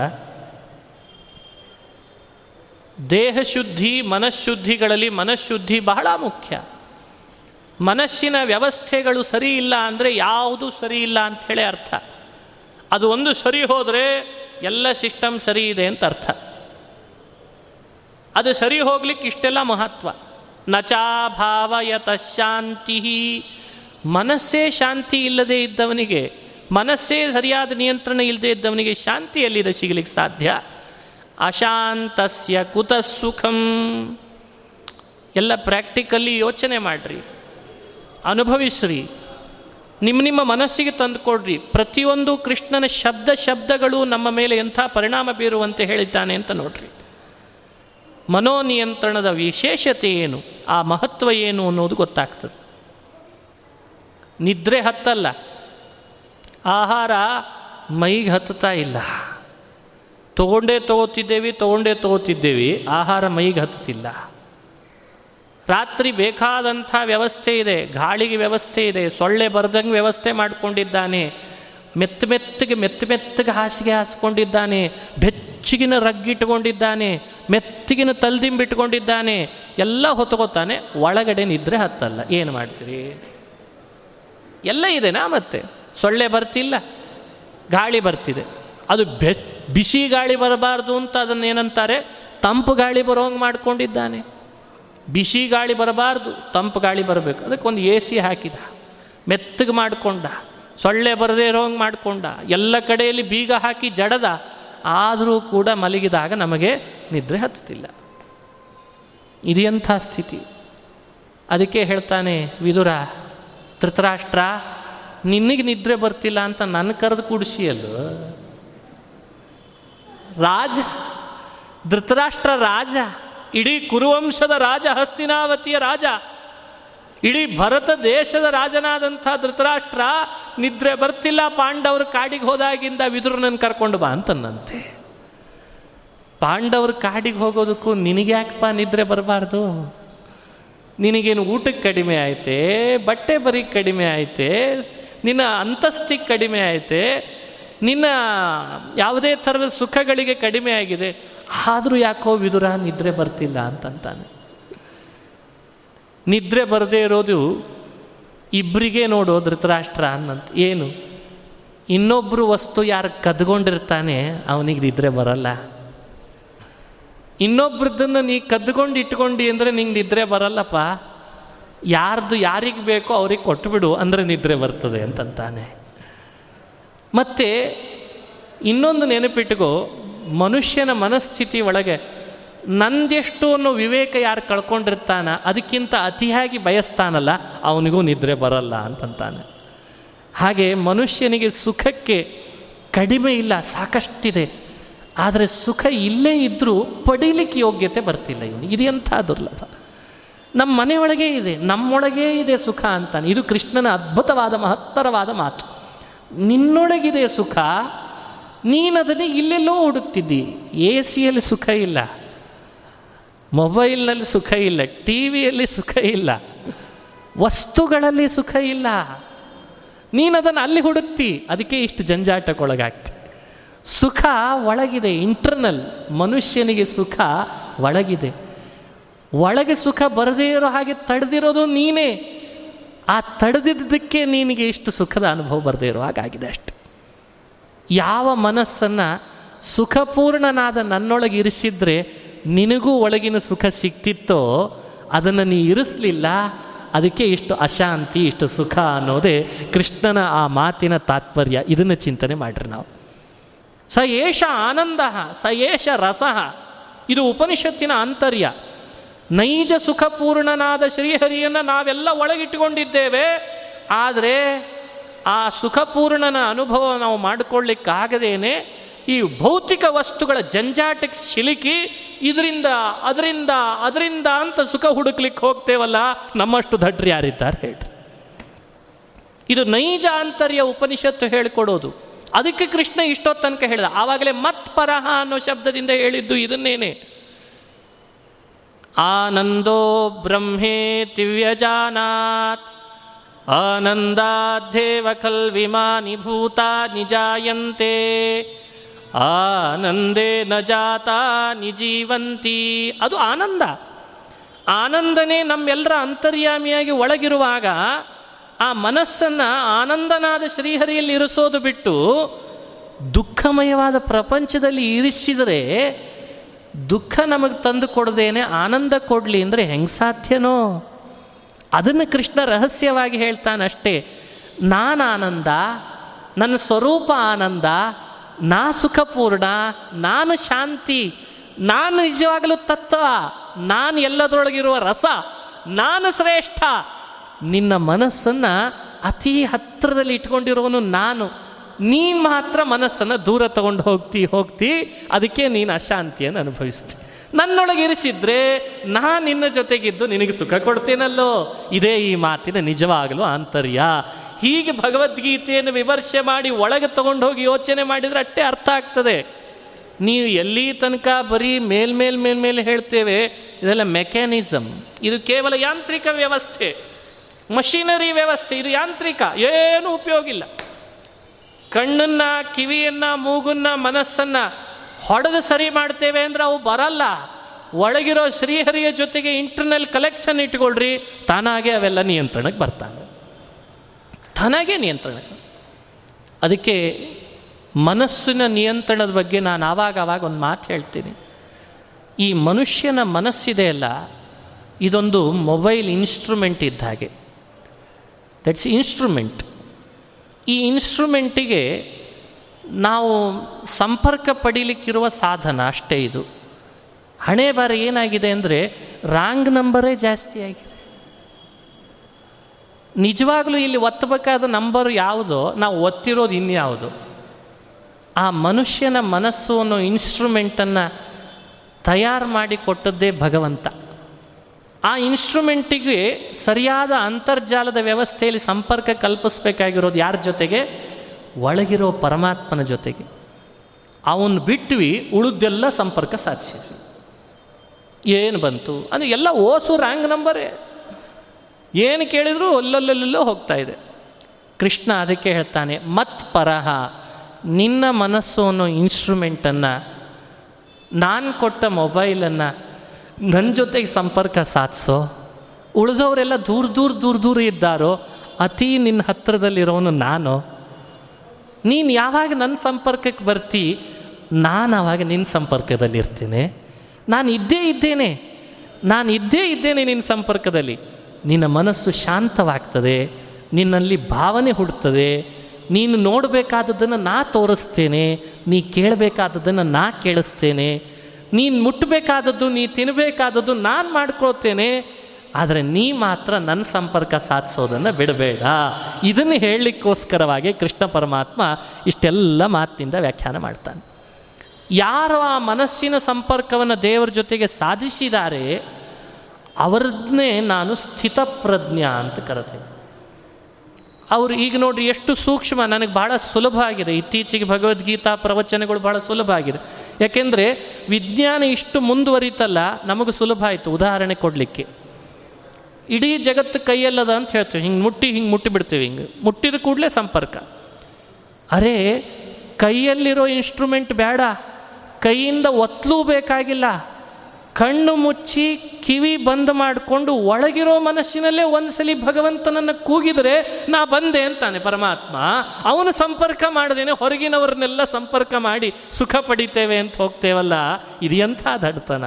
ದೇಹ ಶುದ್ಧಿ ಮನಃಶುದ್ಧಿಗಳಲ್ಲಿ ಮನಃಶುದ್ಧಿ ಬಹಳ ಮುಖ್ಯ. ಮನಸ್ಸಿನ ವ್ಯವಸ್ಥೆಗಳು ಸರಿ ಇಲ್ಲ ಅಂದರೆ ಯಾವುದು ಸರಿ ಇಲ್ಲ ಅಂಥೇಳಿ ಅರ್ಥ. ಅದು ಒಂದು ಸರಿ ಹೋದರೆ ಎಲ್ಲ ಸಿಸ್ಟಮ್ ಸರಿ ಇದೆ ಅಂತ ಅರ್ಥ. ಅದು ಸರಿ ಹೋಗ್ಲಿಕ್ಕೆ ಇಷ್ಟೆಲ್ಲ ಮಹತ್ವ. ನಚಾಭಾವಯತ ಶಾಂತಿ. ಮನಸ್ಸೇ ಶಾಂತಿ ಇಲ್ಲದೆ ಇದ್ದವನಿಗೆ, ಮನಸ್ಸೇ ಸರಿಯಾದ ನಿಯಂತ್ರಣ ಇಲ್ಲದೆ ಇದ್ದವನಿಗೆ ಶಾಂತಿ ಎಲ್ಲಿದೆ ಸಿಗಲಿಕ್ಕೆ ಸಾಧ್ಯ? ಅಶಾಂತಸ್ಯ ಕುತ ಸುಖಂ ಎಲ್ಲ ಪ್ರಾಕ್ಟಿಕಲಿ ಯೋಚನೆ ಮಾಡ್ರಿ. ಅನುಭವಿಸ್ರಿ. ನಿಮ್ಮ ನಿಮ್ಮ ಮನಸ್ಸಿಗೆ ತಂದುಕೊಡ್ರಿ. ಪ್ರತಿಯೊಂದು ಕೃಷ್ಣನ ಶಬ್ದ ಶಬ್ದಗಳು ನಮ್ಮ ಮೇಲೆ ಎಂಥ ಪರಿಣಾಮ ಬೀರುವಂತೆ ಹೇಳಿದ್ದಾನೆ ಅಂತ ನೋಡ್ರಿ. ಮನೋನಿಯಂತ್ರಣದ ವಿಶೇಷತೆ ಏನು? ಆ ಮಹತ್ವ ಏನು ಅನ್ನೋದು ಗೊತ್ತಾಗ್ತದೆ. ನಿದ್ರೆ ಹತ್ತಲ್ಲ. ಆಹಾರ ಮೈಗೆ ಹತ್ತುತ್ತಾ ಇಲ್ಲ. ತಗೊಂಡೇ ತಗೋತಿದ್ದೇವೆ ತಗೊಂಡೇ ತಗೋತಿದ್ದೇವೆ, ಆಹಾರ ಮೈಗೆ ಹತ್ತುತ್ತಿಲ್ಲ. ರಾತ್ರಿ ಬೇಕಾದಂಥ ವ್ಯವಸ್ಥೆ ಇದೆ, ಗಾಳಿಗೆ ವ್ಯವಸ್ಥೆ ಇದೆ, ಸೊಳ್ಳೆ ಬರ್ದಂಗೆ ವ್ಯವಸ್ಥೆ ಮಾಡಿಕೊಂಡಿದ್ದಾನೆ. ಮೆತ್ತ ಮೆತ್ತಗೆ ಮೆತ್ತ ಮೆತ್ತಗೆ ಹಾಸಿಗೆ ಹಾಸ್ಕೊಂಡಿದ್ದಾನೆ. ಬೆಚ್ಚಗಿನ ರಗ್ಗಿಟ್ಕೊಂಡಿದ್ದಾನೆ ಮೆತ್ತಗಿನ ತಲ್ದಿಂಬಿಟ್ಕೊಂಡಿದ್ದಾನೆ ಎಲ್ಲ ಹೊತ್ಕೋತಾನೆ, ಒಳಗಡೆ ನಿದ್ರೆ ಹತ್ತಲ್ಲ. ಏನು ಮಾಡ್ತೀರಿ? ಎಲ್ಲ ಇದೆನಾ ಮತ್ತೆ? ಸೊಳ್ಳೆ ಬರ್ತಿಲ್ಲ, ಗಾಳಿ ಬರ್ತಿದೆ. ಅದು ಬೆ, ಬಿಸಿ ಗಾಳಿ ಬರಬಾರ್ದು ಅಂತ ಅದನ್ನೇನಂತಾರೆ? ತಂಪು ಗಾಳಿ ಬರೋಂಗೆ ಮಾಡ್ಕೊಂಡಿದ್ದಾನೆ. ಬಿಸಿ ಗಾಳಿ ಬರಬಾರ್ದು, ತಂಪು ಗಾಳಿ ಬರಬೇಕು. ಅದಕ್ಕೆ ಒಂದು ಎ ಸಿ ಹಾಕಿದ. ಮೆತ್ತಗೆ ಮಾಡಿಕೊಂಡ. ಸೊಳ್ಳೆ ಬರದೇ ಇರೋಂಗೆ ಮಾಡಿಕೊಂಡ. ಎಲ್ಲ ಕಡೆಯಲ್ಲಿ ಬೀಗ ಹಾಕಿ ಜಡದ. ಆದರೂ ಕೂಡ ಮಲಗಿದಾಗ ನಮಗೆ ನಿದ್ರೆ ಹತ್ತುತ್ತಿಲ್ಲ. ಇದೆಂಥ ಸ್ಥಿತಿ. ಅದಕ್ಕೆ ಹೇಳ್ತಾನೆ, ವಿದುರ, ಧೃತರಾಷ್ಟ್ರ, ನಿನಗೆ ನಿದ್ರೆ ಬರ್ತಿಲ್ಲ ಅಂತ ನನ್ನ ಕರೆದು ಕುಡಿಸಿಯಲ್ಲೋ? ರಾಜ, ಧೃತರಾಷ್ಟ್ರ ರಾಜ ಇಡೀ ಕುರುವಂಶದ ರಾಜ, ಹಸ್ತಿನಾವತಿಯ ರಾಜ, ಇಡೀ ಭರತ ದೇಶದ ರಾಜನಾದಂಥ ಧೃತರಾಷ್ಟ್ರ, ನಿದ್ರೆ ಬರ್ತಿಲ್ಲ ಪಾಂಡವರು ಕಾಡಿಗೆ ಹೋದಾಗಿಂದ ವಿದುರನನ್ನು ಕರ್ಕೊಂಡು ಬಾ ಅಂತಂದಂತೆ ಪಾಂಡವರು ಕಾಡಿಗೆ ಹೋಗೋದಕ್ಕೂ ನಿನಗ್ಯಾಕಪ್ಪ ನಿದ್ರೆ ಬರಬಾರ್ದು? ನಿನಗೇನು ಊಟಕ್ಕೆ ಕಡಿಮೆ ಆಯ್ತೆ? ಬಟ್ಟೆ ಬರೀ ಕಡಿಮೆ ಆಯ್ತೆ? ನಿನ್ನ ಅಂತಸ್ತಿಗೆ ಕಡಿಮೆ ಆಯ್ತೆ? ನಿನ್ನ ಯಾವುದೇ ಥರದ ಸುಖಗಳಿಗೆ ಕಡಿಮೆ ಆಗಿದೆ? ಆದರೂ ಯಾಕೋ ವಿದುರ ನಿದ್ರೆ ಬರ್ತಿಲ್ಲ ಅಂತಂತಾನೆ. ನಿದ್ರೆ ಬರದೇ ಇರೋದು ಇಬ್ಬರಿಗೆ ನೋಡೋ ಧೃತರಾಷ್ಟ್ರ ಅನ್ನಂತ. ಏನು? ಇನ್ನೊಬ್ಬರು ವಸ್ತು ಯಾರು ಕದ್ಕೊಂಡಿರ್ತಾನೆ ಅವನಿಗೆ ನಿದ್ರೆ ಬರಲ್ಲ. ಇನ್ನೊಬ್ರದ್ದನ್ನು ನೀ ಕದ್ಕೊಂಡು ಇಟ್ಕೊಂಡು ಅಂದರೆ ನಿಂಗೆ ನಿದ್ರೆ ಬರಲ್ಲಪ್ಪ. ಯಾರ್ದು ಯಾರಿಗೆ ಬೇಕೋ ಅವ್ರಿಗೆ ಕೊಟ್ಟುಬಿಡು ಅಂದರೆ ನಿದ್ರೆ ಬರ್ತದೆ ಅಂತಂತಾನೆ. ಮತ್ತು ಇನ್ನೊಂದು ನೆನಪಿಟ್ಕೋ. ಮನುಷ್ಯನ ಮನಸ್ಥಿತಿ ಒಳಗೆ ನಂದೆಷ್ಟು ಅನ್ನೋ ವಿವೇಕ ಯಾರು ಕಳ್ಕೊಂಡಿರ್ತಾನ, ಅದಕ್ಕಿಂತ ಅತಿಯಾಗಿ ಬಯಸ್ತಾನಲ್ಲ, ಅವನಿಗೂ ನಿದ್ರೆ ಬರಲ್ಲ ಅಂತಂತಾನೆ. ಹಾಗೆ ಮನುಷ್ಯನಿಗೆ ಸುಖಕ್ಕೆ ಕಡಿಮೆ ಇಲ್ಲ, ಸಾಕಷ್ಟಿದೆ. ಆದರೆ ಸುಖ ಇಲ್ಲೇ ಇದ್ದರೂ ಪಡೀಲಿಕ್ಕೆ ಯೋಗ್ಯತೆ ಬರ್ತಿಲ್ಲ ಇವನು ಇದೆಂಥ ದುರ್ಲಭ? ನಮ್ಮ ಮನೆಯೊಳಗೇ ಇದೆ, ನಮ್ಮೊಳಗೇ ಇದೆ ಸುಖ ಅಂತಾನೆ. ಇದು ಕೃಷ್ಣನ ಅದ್ಭುತವಾದ, ಮಹತ್ತರವಾದ ಮಾತು. ನಿನ್ನೊಳಗಿದೆ ಸುಖ ನೀನದನ್ನೇ ಇಲ್ಲೆಲ್ಲೋ ಹುಡುಕ್ತಿದ್ದಿ ಎ ಸಿಯಲ್ಲಿ ಸುಖ ಇಲ್ಲ. ಮೊಬೈಲ್ನಲ್ಲಿ ಸುಖ ಇಲ್ಲ. ಟಿ ವಿಯಲ್ಲಿ ಸುಖ ಇಲ್ಲ. ವಸ್ತುಗಳಲ್ಲಿ ಸುಖ ಇಲ್ಲ. ನೀನದನ್ನು ಅಲ್ಲಿ ಹುಡುಕ್ತಿ. ಅದಕ್ಕೆ ಇಷ್ಟು ಜಂಜಾಟಕ್ಕೊಳಗಾಗ್ತಿ. ಸುಖ ಒಳಗಿದೆ ಇಂಟರ್ನಲ್ ಮನುಷ್ಯನಿಗೆ ಸುಖ ಒಳಗಿದೆ. ಒಳಗೆ ಸುಖ ಬರದೇ ಇರೋ ಹಾಗೆ ತಡೆದಿರೋದು ನೀನೇ. ಆ ತಡೆದಿದ್ದಕ್ಕೆ ನಿನಗೆ ಇಷ್ಟು ಸುಖದ ಅನುಭವ ಬರದೇ ಇರೋ ಹಾಗಾಗಿದೆ ಅಷ್ಟೆ. ಯಾವ ಮನಸ್ಸನ್ನು ಸುಖಪೂರ್ಣನಾದ ನನ್ನೊಳಗೆ ಇರಿಸಿದ್ರೆ ನಿನಗೂ ಒಳಗಿನ ಸುಖ ಸಿಕ್ತಿತ್ತೋ ಅದನ್ನು ನೀ ಇರಿಸಲಿಲ್ಲ, ಅದಕ್ಕೆ ಇಷ್ಟು ಅಶಾಂತಿ, ಇಷ್ಟು ಸುಖ ಅನ್ನೋದೇ ಕೃಷ್ಣನ ಆ ಮಾತಿನ ತಾತ್ಪರ್ಯ. ಇದನ್ನು ಚಿಂತನೆ ಮಾಡ್ರಿ ನಾವು. ಸ ಏಷ ಆನಂದ, ಸ ಏಷ ರಸ. ಇದು ಉಪನಿಷತ್ತಿನ ಆಂತರ್ಯ. ನೈಜ ಸುಖಪೂರ್ಣನಾದ ಶ್ರೀಹರಿಯನ್ನು ನಾವೆಲ್ಲ ಒಳಗಿಟ್ಟುಕೊಂಡಿದ್ದೇವೆ, ಆದರೆ ಆ ಸುಖಪೂರ್ಣನ ಅನುಭವ ನಾವು ಮಾಡಿಕೊಳ್ಳಿಕ್ಕಾಗದೇನೆ ಈ ಭೌತಿಕ ವಸ್ತುಗಳ ಜಂಜಾಟಕ್ಕೆ ಸಿಲುಕಿ ಇದರಿಂದ, ಅದರಿಂದ ಅದರಿಂದ ಅಂತ ಸುಖ ಹುಡುಕ್ಲಿಕ್ಕೆ ಹೋಗ್ತೇವಲ್ಲ, ನಮ್ಮಷ್ಟು ದಡ್ರಿ ಯಾರಿದ್ದಾರೆ ಹೇಳ್ರಿ. ಇದು ನೈಜ ಅಂತರ್ಯ ಉಪನಿಷತ್ತು ಹೇಳಿಕೊಡೋದು. ಅದಕ್ಕೆ ಕೃಷ್ಣ ಇಷ್ಟೋ ತನಕ ಹೇಳಿದ, ಆವಾಗಲೇ ಮತ್ ಪರಹ ಅನ್ನೋ ಶಬ್ದದಿಂದ ಹೇಳಿದ್ದು ಇದನ್ನೇನೆ. ಆನಂದೋ ಬ್ರಹ್ಮೇ ತಿವ್ಯಜಾನಾತ್ ಆನಂದಾಧ್ಯೇವ ಕಲ್ವಿಮಾನಿ ಭೂತಾನಿ ಜಾಯಂತೆ ಆನಂದೇ ನ ಜಾತಾ ನಿಜೀವಂತಿ. ಅದು ಆನಂದ. ಆನಂದನೇ ನಮ್ಮೆಲ್ಲರ ಅಂತರ್ಯಾಮಿಯಾಗಿ ಒಳಗಿರುವಾಗ ಆ ಮನಸ್ಸನ್ನು ಆನಂದನಾದ ಶ್ರೀಹರಿಯಲ್ಲಿ ಇರಿಸೋದು ಬಿಟ್ಟು ದುಃಖಮಯವಾದ ಪ್ರಪಂಚದಲ್ಲಿ ಇರಿಸಿದರೆ ದುಃಖ ನಮಗೆ ತಂದು ಕೊಡದೇನೆ ಆನಂದ ಕೊಡಲಿ ಅಂದರೆ ಹೆಂಗೆ ಸಾಧ್ಯನೋ? ಅದನ್ನು ಕೃಷ್ಣ ರಹಸ್ಯವಾಗಿ ಹೇಳ್ತಾನಷ್ಟೇ. ನಾನು ಆನಂದ ನನ್ನ ಸ್ವರೂಪ ಆನಂದ, ನಾ ಸುಖಪೂರ್ಣ, ನಾನು ಶಾಂತಿ, ನಾನು ನಿಜವಾಗಲೂ ತತ್ವ, ನಾನು ಎಲ್ಲದರೊಳಗಿರುವ ರಸ, ನಾನು ಶ್ರೇಷ್ಠ. ನಿನ್ನ ಮನಸ್ಸನ್ನು ಅತಿ ಹತ್ತಿರದಲ್ಲಿ ಇಟ್ಕೊಂಡಿರೋನು ನಾನು. ನೀನು ಮಾತ್ರ ಮನಸ್ಸನ್ನು ದೂರ ತಗೊಂಡು ಹೋಗ್ತಿ ಹೋಗ್ತಿ, ಅದಕ್ಕೆ ನೀನು ಅಶಾಂತಿಯನ್ನು ಅನುಭವಿಸ್ತಿ. ನನ್ನೊಳಗೆ ಇರಿಸಿದ್ರೆ ನಾ ನಿನ್ನ ಜೊತೆಗಿದ್ದು ನಿನಗೆ ಸುಖ ಕೊಡ್ತೇನಲ್ಲೋ? ಇದೇ ಈ ಮಾತಿನ ನಿಜವಾಗಲೂ ಆಂತರ್ಯ. ಹೀಗೆ ಭಗವದ್ಗೀತೆಯನ್ನು ವಿಮರ್ಶೆ ಮಾಡಿ ಒಳಗೆ ತಗೊಂಡು ಹೋಗಿ ಯೋಚನೆ ಮಾಡಿದರೆ ಅಟ್ಟೆ ಅರ್ಥ ಆಗ್ತದೆ. ನೀವು ಎಲ್ಲಿ ತನಕ ಬರೀ ಮೇಲ್ಮೇಲ್ ಮೇಲ್ಮೇಲೆ ಹೇಳ್ತೇವೆ, ಇದೆಲ್ಲ ಮೆಕ್ಯಾನಿಸಮ್ ಇದು ಕೇವಲ ಯಾಂತ್ರಿಕ ವ್ಯವಸ್ಥೆ. ಮಷಿನರಿ ವ್ಯವಸ್ಥೆ, ಇದು ಯಾಂತ್ರಿಕ, ಏನು ಉಪಯೋಗಿಲ್ಲ. ಕಣ್ಣನ್ನ, ಕಿವಿಯನ್ನ, ಮೂಗನ್ನ, ಮನಸ್ಸನ್ನ ಹೊಡೆದು ಸರಿ ಮಾಡ್ತೇವೆ ಅಂದ್ರೆ ಅವು ಬರಲ್ಲ. ಒಳಗಿರೋ ಶ್ರೀಹರಿಯ ಜೊತೆಗೆ ಇಂಟರ್ನಲ್ ಕಲೆಕ್ಷನ್ ಇಟ್ಕೊಳ್ರಿ, ತಾನಾಗೆ ಅವೆಲ್ಲ ನಿಯಂತ್ರಣಕ್ಕೆ ಬರ್ತಾನೆ ತಾನಾಗೆ ನಿಯಂತ್ರಣ. ಅದಕ್ಕೆ ಮನಸ್ಸಿನ ನಿಯಂತ್ರಣದ ಬಗ್ಗೆ ನಾನು ಆವಾಗ ಆವಾಗ ಒಂದು ಮಾತು ಹೇಳ್ತೀನಿ. ಈ ಮನುಷ್ಯನ ಮನಸ್ಸಿದೆ ಅಲ್ಲ, ಇದೊಂದು ಮೊಬೈಲ್ ಇನ್ಸ್ಟ್ರೂಮೆಂಟ್ ಇದ್ದ ಹಾಗೆ. ದಟ್ಸ್ ಇನ್ಸ್ಟ್ರೂಮೆಂಟ್ ಈ ಇನ್ಸ್ಟ್ರೂಮೆಂಟಿಗೆ ನಾವು ಸಂಪರ್ಕ ಪಡೀಲಿಕ್ಕಿರುವ ಸಾಧನ ಅಷ್ಟೇ ಇದು. ಹಣೆ ಬಾರ ಏನಾಗಿದೆ ಅಂದರೆ ರಾಂಗ್ ನಂಬರೇ ಜಾಸ್ತಿ ಆಗಿದೆ. ನಿಜವಾಗ್ಲೂ ಇಲ್ಲಿ ಒತ್ತಬೇಕಾದ ನಂಬರ್ ಯಾವುದೋ, ನಾವು ಒತ್ತಿರೋದು ಇನ್ಯಾವುದು. ಆ ಮನುಷ್ಯನ ಮನಸ್ಸು ಅನ್ನೋ ಇನ್ಸ್ಟ್ರೂಮೆಂಟನ್ನು ತಯಾರು ಮಾಡಿಕೊಟ್ಟದ್ದೇ ಭಗವಂತ. ಆ ಇನ್ಸ್ಟ್ರೂಮೆಂಟಿಗೆ ಸರಿಯಾದ ಅಂತರ್ಜಾಲದ ವ್ಯವಸ್ಥೆಯಲ್ಲಿ ಸಂಪರ್ಕ ಕಲ್ಪಿಸಬೇಕಾಗಿರೋದು ಯಾರ ಜೊತೆಗೆ? ಒಳಗಿರೋ ಪರಮಾತ್ಮನ ಜೊತೆಗೆ ಅವನು ಬಿಟ್ವಿ ಉಳಿದೆಲ್ಲ ಸಂಪರ್ಕ ಸಾಧಿಸಿದ್ವಿ. ಏನು ಬಂತು? ಅಂದರೆ ಎಲ್ಲ ಓಸು ರ್ಯಾಂಗ್ ನಂಬರೇ ಏನು ಕೇಳಿದರೂ ಅಲ್ಲಲ್ಲೆಲ್ಲೋ ಹೋಗ್ತಾ ಇದೆ. ಕೃಷ್ಣ ಅದಕ್ಕೆ ಹೇಳ್ತಾನೆ, ಮತ್ ಪರಹ, ನಿನ್ನ ಮನಸ್ಸು ಅನ್ನೋ ಇನ್ಸ್ಟ್ರೂಮೆಂಟನ್ನು ನಾನು ಕೊಟ್ಟ ಮೊಬೈಲನ್ನು ನನ್ನ ಜೊತೆಗೆ ಸಂಪರ್ಕ ಸಾಧಿಸೋ? ಉಳಿದವರೆಲ್ಲ ದೂರ ದೂರ ದೂರ ದೂರ ಇದ್ದಾರೋ, ಅತಿ ನಿನ್ನ ಹತ್ತಿರದಲ್ಲಿರೋನು ನಾನು? ನೀನು ಯಾವಾಗ ನನ್ನ ಸಂಪರ್ಕಕ್ಕೆ ಬರ್ತಿ, ನಾನು ಆವಾಗ ನಿನ್ನ ಸಂಪರ್ಕದಲ್ಲಿ ಇರ್ತೀನಿ. ನಾನು ಇದ್ದೇ ಇದ್ದೇನೆ. ನಾನು ಇದ್ದೇ ಇದ್ದೇನೆ ನಿನ್ನ ಸಂಪರ್ಕದಲ್ಲಿ. ನಿನ್ನ ಮನಸ್ಸು ಶಾಂತವಾಗ್ತದೆ. ನಿನ್ನಲ್ಲಿ ಭಾವನೆ ಹುಡ್ತದೆ. ನೀನು ನೋಡಬೇಕಾದದ್ದನ್ನು ನಾ ತೋರಿಸ್ತೇನೆ. ನೀ ಕೇಳಬೇಕಾದದ್ದನ್ನು ನಾ ಕೇಳಿಸ್ತೇನೆ. ನೀನು ಮುಟ್ಟಬೇಕಾದದ್ದು ನೀ ತಿನ್ನಬೇಕಾದದ್ದು ನಾನು ಮಾಡ್ಕೊಳ್ತೇನೆ. ಆದರೆ ನೀ ಮಾತ್ರ ನನ್ನ ಸಂಪರ್ಕ ಸಾಧಿಸೋದನ್ನು ಬಿಡಬೇಡ. ಇದನ್ನು ಹೇಳಲಿಕ್ಕೋಸ್ಕರವಾಗಿ ಕೃಷ್ಣ ಪರಮಾತ್ಮ ಇಷ್ಟೆಲ್ಲ ಮಾತಿನಿಂದ ವ್ಯಾಖ್ಯಾನ ಮಾಡ್ತಾನೆ. ಯಾರು ಆ ಮನಸ್ಸಿನ ಸಂಪರ್ಕವನ್ನು ದೇವರ ಜೊತೆಗೆ ಸಾಧಿಸಿದ್ದಾರೆ ಅವರನ್ನೇ ನಾನು ಸ್ಥಿತಪ್ರಜ್ಞ ಅಂತ ಕರೆತೇನೆ ಅವರು ಈಗ ನೋಡ್ರಿ ಎಷ್ಟು ಸೂಕ್ಷ್ಮ, ನನಗೆ ಭಾಳ ಸುಲಭ ಆಗಿದೆ. ಇತ್ತೀಚೆಗೆ ಭಗವದ್ಗೀತಾ ಪ್ರವಚನಗಳು ಭಾಳ ಸುಲಭ ಆಗಿದೆ. ಯಾಕೆಂದರೆ ವಿಜ್ಞಾನ ಇಷ್ಟು ಮುಂದುವರಿತಲ್ಲ, ನಮಗೆ ಸುಲಭ ಆಯಿತು. ಉದಾಹರಣೆ ಕೊಡಲಿಕ್ಕೆ. ಇಡೀ ಜಗತ್ತು ಕೈಯಲ್ಲದ ಅಂತ ಹೇಳ್ತೀವಿ. ಹಿಂಗೆ ಮುಟ್ಟಿ ಹಿಂಗೆ ಮುಟ್ಟಿ ಬಿಡ್ತೀವಿ ಹಿಂಗೆ. ಮುಟ್ಟಿದ ಕೂಡಲೇ ಸಂಪರ್ಕ. ಅರೆ, ಕೈಯಲ್ಲಿರೋ ಇನ್ಸ್ಟ್ರೂಮೆಂಟ್ ಬೇಡ. ಕೈಯಿಂದ ಒತ್ತಲೂ ಬೇಕಾಗಿಲ್ಲ. ಕಣ್ಣು ಮುಚ್ಚಿ ಕಿವಿ ಬಂದ್ ಮಾಡಿಕೊಂಡು ಒಳಗಿರೋ ಮನಸ್ಸಿನಲ್ಲೇ ಒಂದ್ಸಲಿ ಭಗವಂತನನ್ನು ಕೂಗಿದರೆ ನಾ ಬಂದೆ ಅಂತಾನೆ ಪರಮಾತ್ಮ. ಅವನು ಸಂಪರ್ಕ ಮಾಡದೇನೆ ಹೊರಗಿನವ್ರನ್ನೆಲ್ಲ ಸಂಪರ್ಕ ಮಾಡಿ ಸುಖ ಪಡಿತೇವೆ ಅಂತ ಹೋಗ್ತೇವಲ್ಲ. ಇದು ಎಂಥ ದಡ್ತನ.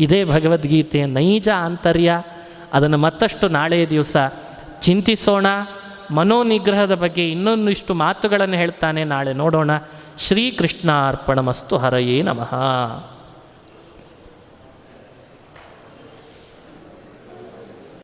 ಇದೇ ಭಗವದ್ಗೀತೆಯ ನೈಜ ಆಂತರ್ಯ. ಅದನ್ನು ಮತ್ತಷ್ಟು ನಾಳೆಯ ದಿವಸ ಚಿಂತಿಸೋಣ. ಮನೋನಿಗ್ರಹದ ಬಗ್ಗೆ ಇನ್ನೊಂದಿಷ್ಟು ಮಾತುಗಳನ್ನು ಹೇಳ್ತಾನೆ ನಾಳೆ ನೋಡೋಣ. ಶ್ರೀಕೃಷ್ಣಾರ್ಪಣ ಮಸ್ತು ಹರಯೇ ನಮಃ.